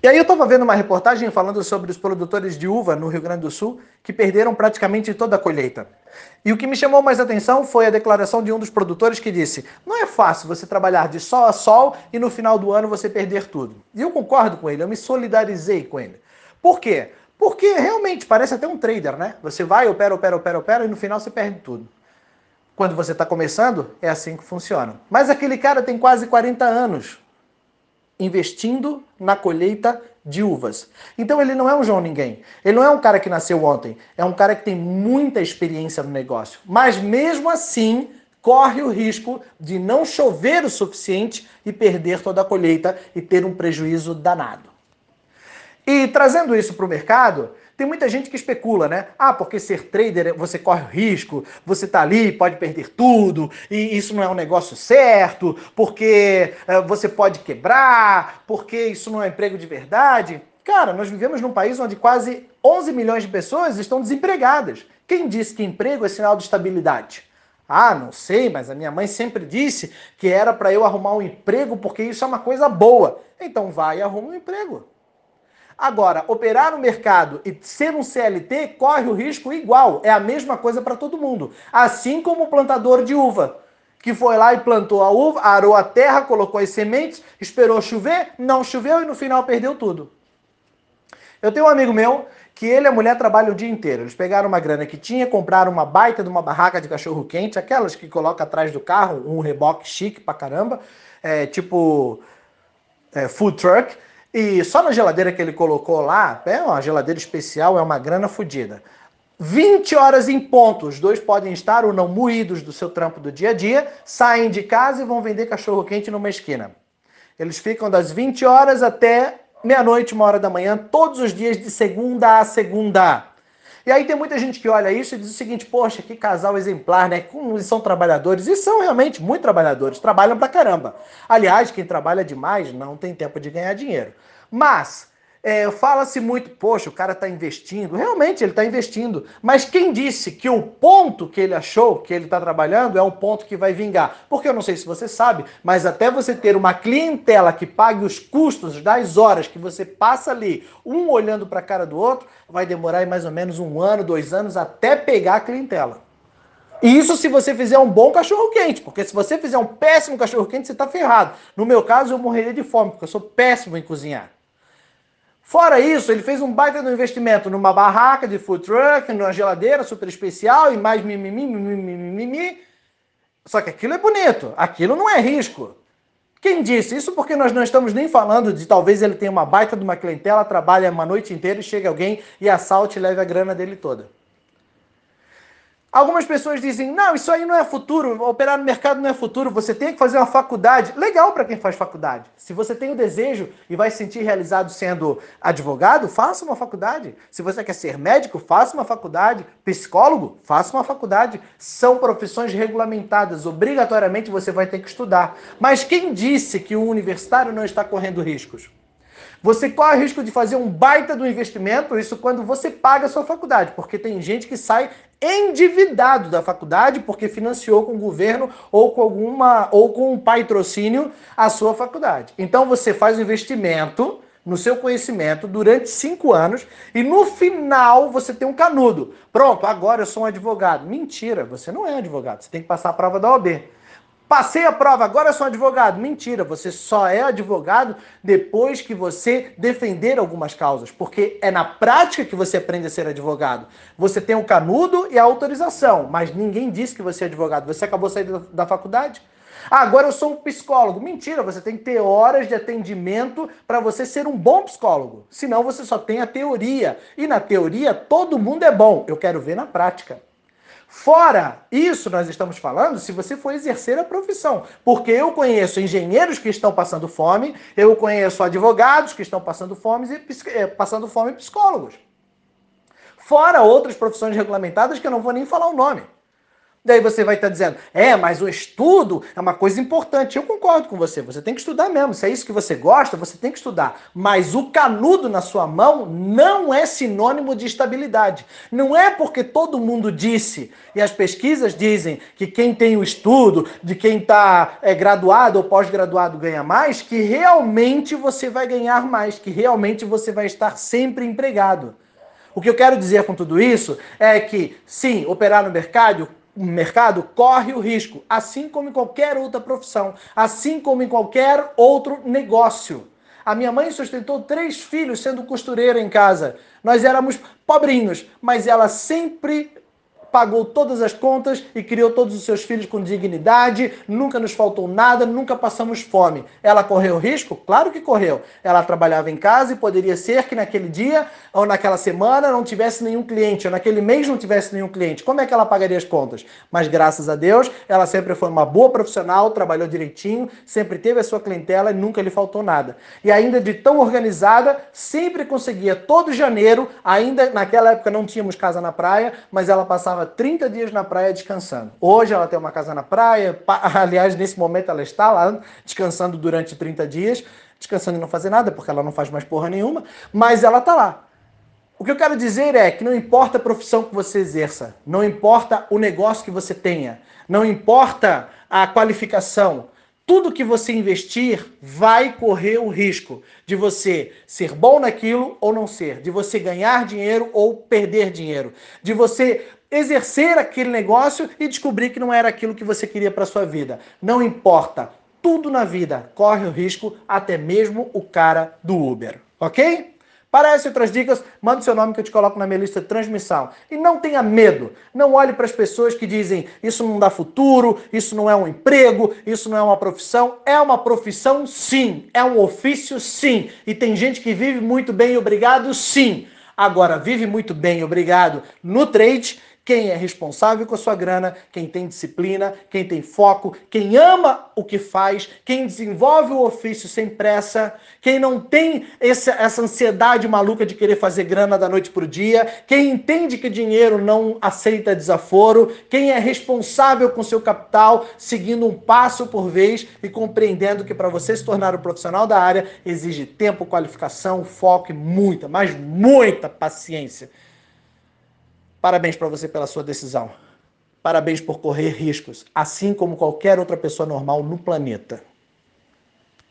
E aí eu estava vendo uma reportagem falando sobre os produtores de uva no Rio Grande do Sul que perderam praticamente toda a colheita. E o que me chamou mais atenção foi a declaração de um dos produtores que disse: não é fácil você trabalhar de sol a sol e no final do ano você perder tudo. E eu concordo com ele, eu me solidarizei com ele. Por quê? Porque realmente parece até um trader, né? Você vai, opera, opera, opera, opera e no final você perde tudo. Quando você está começando, é assim que funciona. Mas aquele cara tem quase 40 anos investindo na colheita de uvas. Então ele não é um João Ninguém. Ele não é um cara que nasceu ontem. É um cara que tem muita experiência no negócio. Mas mesmo assim, corre o risco de não chover o suficiente e perder toda a colheita e ter um prejuízo danado. E trazendo isso para o mercado, tem muita gente que especula, né? Ah, porque ser trader você corre risco, você tá ali, pode perder tudo, e isso não é um negócio certo, porque uh, você pode quebrar, porque isso não é emprego de verdade. Cara, nós vivemos num país onde quase 11 milhões de pessoas estão desempregadas. Quem disse que emprego é sinal de estabilidade? Ah, não sei, mas a minha mãe sempre disse que era para eu arrumar um emprego porque isso é uma coisa boa. Então vai e arruma um emprego. Agora, operar no mercado e ser um CLT corre o risco igual, é a mesma coisa para todo mundo. Assim como o plantador de uva, que foi lá e plantou a uva, arou a terra, colocou as sementes, esperou chover, não choveu e no final perdeu tudo. Eu tenho um amigo meu que ele e a mulher trabalham o dia inteiro. Eles pegaram uma grana que tinha, compraram uma baita de uma barraca de cachorro quente, aquelas que coloca atrás do carro, um reboque chique pra caramba, é, tipo é, food truck. E só na geladeira que ele colocou lá, é uma geladeira especial, é uma grana fodida. 20 horas em ponto, os dois podem estar ou não moídos do seu trampo do dia a dia, saem de casa e vão vender cachorro quente numa esquina. Eles ficam das 20 horas até meia-noite, uma hora da manhã, todos os dias de segunda a segunda. E aí tem muita gente que olha isso e diz o seguinte: poxa, que casal exemplar, né? Como eles são trabalhadores. E são realmente muito trabalhadores, trabalham pra caramba. Aliás, quem trabalha demais não tem tempo de ganhar dinheiro. Mas é, Fala-se muito, poxa, o cara está investindo. Realmente ele está investindo. Mas quem disse que o ponto que ele achou que ele está trabalhando é um ponto que vai vingar? Porque eu não sei se você sabe, mas até você ter uma clientela que pague os custos das horas que você passa ali, um olhando para a cara do outro, vai demorar mais ou menos um ano, dois anos até pegar a clientela. E isso se você fizer um bom cachorro quente, porque se você fizer um péssimo cachorro quente, você está ferrado. No meu caso, eu morreria de fome, porque eu sou péssimo em cozinhar. Fora isso, ele fez um baita no investimento numa barraca de food truck, numa geladeira super especial e mais mimimi, mimimi, mimimi. Só que aquilo é bonito, aquilo não é risco. Quem disse? Isso porque nós não estamos nem falando de talvez ele tenha uma baita de uma clientela, trabalha uma noite inteira e chega alguém e assalte e leve a grana dele toda. Algumas pessoas dizem: não, isso aí não é futuro, operar no mercado não é futuro, você tem que fazer uma faculdade. Legal para quem faz faculdade. Se você tem o desejo e vai se sentir realizado sendo advogado, faça uma faculdade. Se você quer ser médico, faça uma faculdade. Psicólogo, faça uma faculdade. São profissões regulamentadas, obrigatoriamente você vai ter que estudar. Mas quem disse que o universitário não está correndo riscos? Você corre o risco de fazer um baita do investimento, isso quando você paga a sua faculdade, porque tem gente que sai endividado da faculdade porque financiou com o governo ou com alguma ou com um patrocínio a sua faculdade. Então você faz um investimento no seu conhecimento durante cinco anos e no final você tem um canudo. Pronto, agora eu sou um advogado. Mentira, você não é advogado. Você tem que passar a prova da OAB. Passei a prova, agora sou advogado. Mentira, você só é advogado depois que você defender algumas causas, porque é na prática que você aprende a ser advogado. Você tem o canudo e a autorização, mas ninguém disse que você é advogado. Você acabou saindo da faculdade? Ah, agora eu sou um psicólogo. Mentira, você tem que ter horas de atendimento para você ser um bom psicólogo. Senão você só tem a teoria. E na teoria todo mundo é bom. Eu quero ver na prática. Fora isso, nós estamos falando se você for exercer a profissão. Porque eu conheço engenheiros que estão passando fome, eu conheço advogados que estão passando fome e, eh, passando fome psicólogos. Fora outras profissões regulamentadas que eu não vou nem falar o nome. Daí você vai estar dizendo, é, mas o estudo é uma coisa importante. Eu concordo com você, você tem que estudar mesmo. Se é isso que você gosta, você tem que estudar. Mas o canudo na sua mão não é sinônimo de estabilidade. Não é porque todo mundo disse, e as pesquisas dizem que quem tem o estudo, de quem está é, graduado ou pós-graduado ganha mais, que realmente você vai ganhar mais, que realmente você vai estar sempre empregado. O que eu quero dizer com tudo isso é que, sim, operar no mercado, mercado corre o risco, assim como em qualquer outra profissão, assim como em qualquer outro negócio. A minha mãe sustentou três filhos sendo costureira em casa. Nós éramos pobrinhos, mas ela sempre pagou todas as contas e criou todos os seus filhos com dignidade, nunca nos faltou nada, nunca passamos fome. Ela correu risco? Claro que correu. Ela trabalhava em casa e poderia ser que naquele dia ou naquela semana não tivesse nenhum cliente, ou naquele mês não tivesse nenhum cliente. Como é que ela pagaria as contas? Mas graças a Deus, ela sempre foi uma boa profissional, trabalhou direitinho, sempre teve a sua clientela e nunca lhe faltou nada. E ainda de tão organizada, sempre conseguia todo janeiro, ainda naquela época não tínhamos casa na praia, mas ela passava passava 30 dias na praia descansando. Hoje ela tem uma casa na praia, aliás, nesse momento ela está lá descansando durante 30 dias, descansando e não fazer nada, porque ela não faz mais porra nenhuma, mas ela está lá. O que eu quero dizer é que não importa a profissão que você exerça, não importa o negócio que você tenha, não importa a qualificação, tudo que você investir vai correr o risco de você ser bom naquilo ou não ser, de você ganhar dinheiro ou perder dinheiro, de você exercer aquele negócio e descobrir que não era aquilo que você queria para sua vida. Não importa, tudo na vida corre o risco, até mesmo o cara do Uber, ok? Para essas outras dicas, mande seu nome que eu te coloco na minha lista de transmissão. E não tenha medo. Não olhe para as pessoas que dizem isso não dá futuro, isso não é um emprego, isso não é uma profissão. É uma profissão, sim. É um ofício, sim. E tem gente que vive muito bem, obrigado, sim. Agora, vive muito bem, obrigado, no trade quem é responsável com a sua grana, quem tem disciplina, quem tem foco, quem ama o que faz, quem desenvolve o ofício sem pressa, quem não tem essa, essa ansiedade maluca de querer fazer grana da noite para o dia, quem entende que dinheiro não aceita desaforo, quem é responsável com seu capital, seguindo um passo por vez e compreendendo que para você se tornar um profissional da área exige tempo, qualificação, foco e muita, mas muita paciência. Parabéns para você pela sua decisão. Parabéns por correr riscos, assim como qualquer outra pessoa normal no planeta.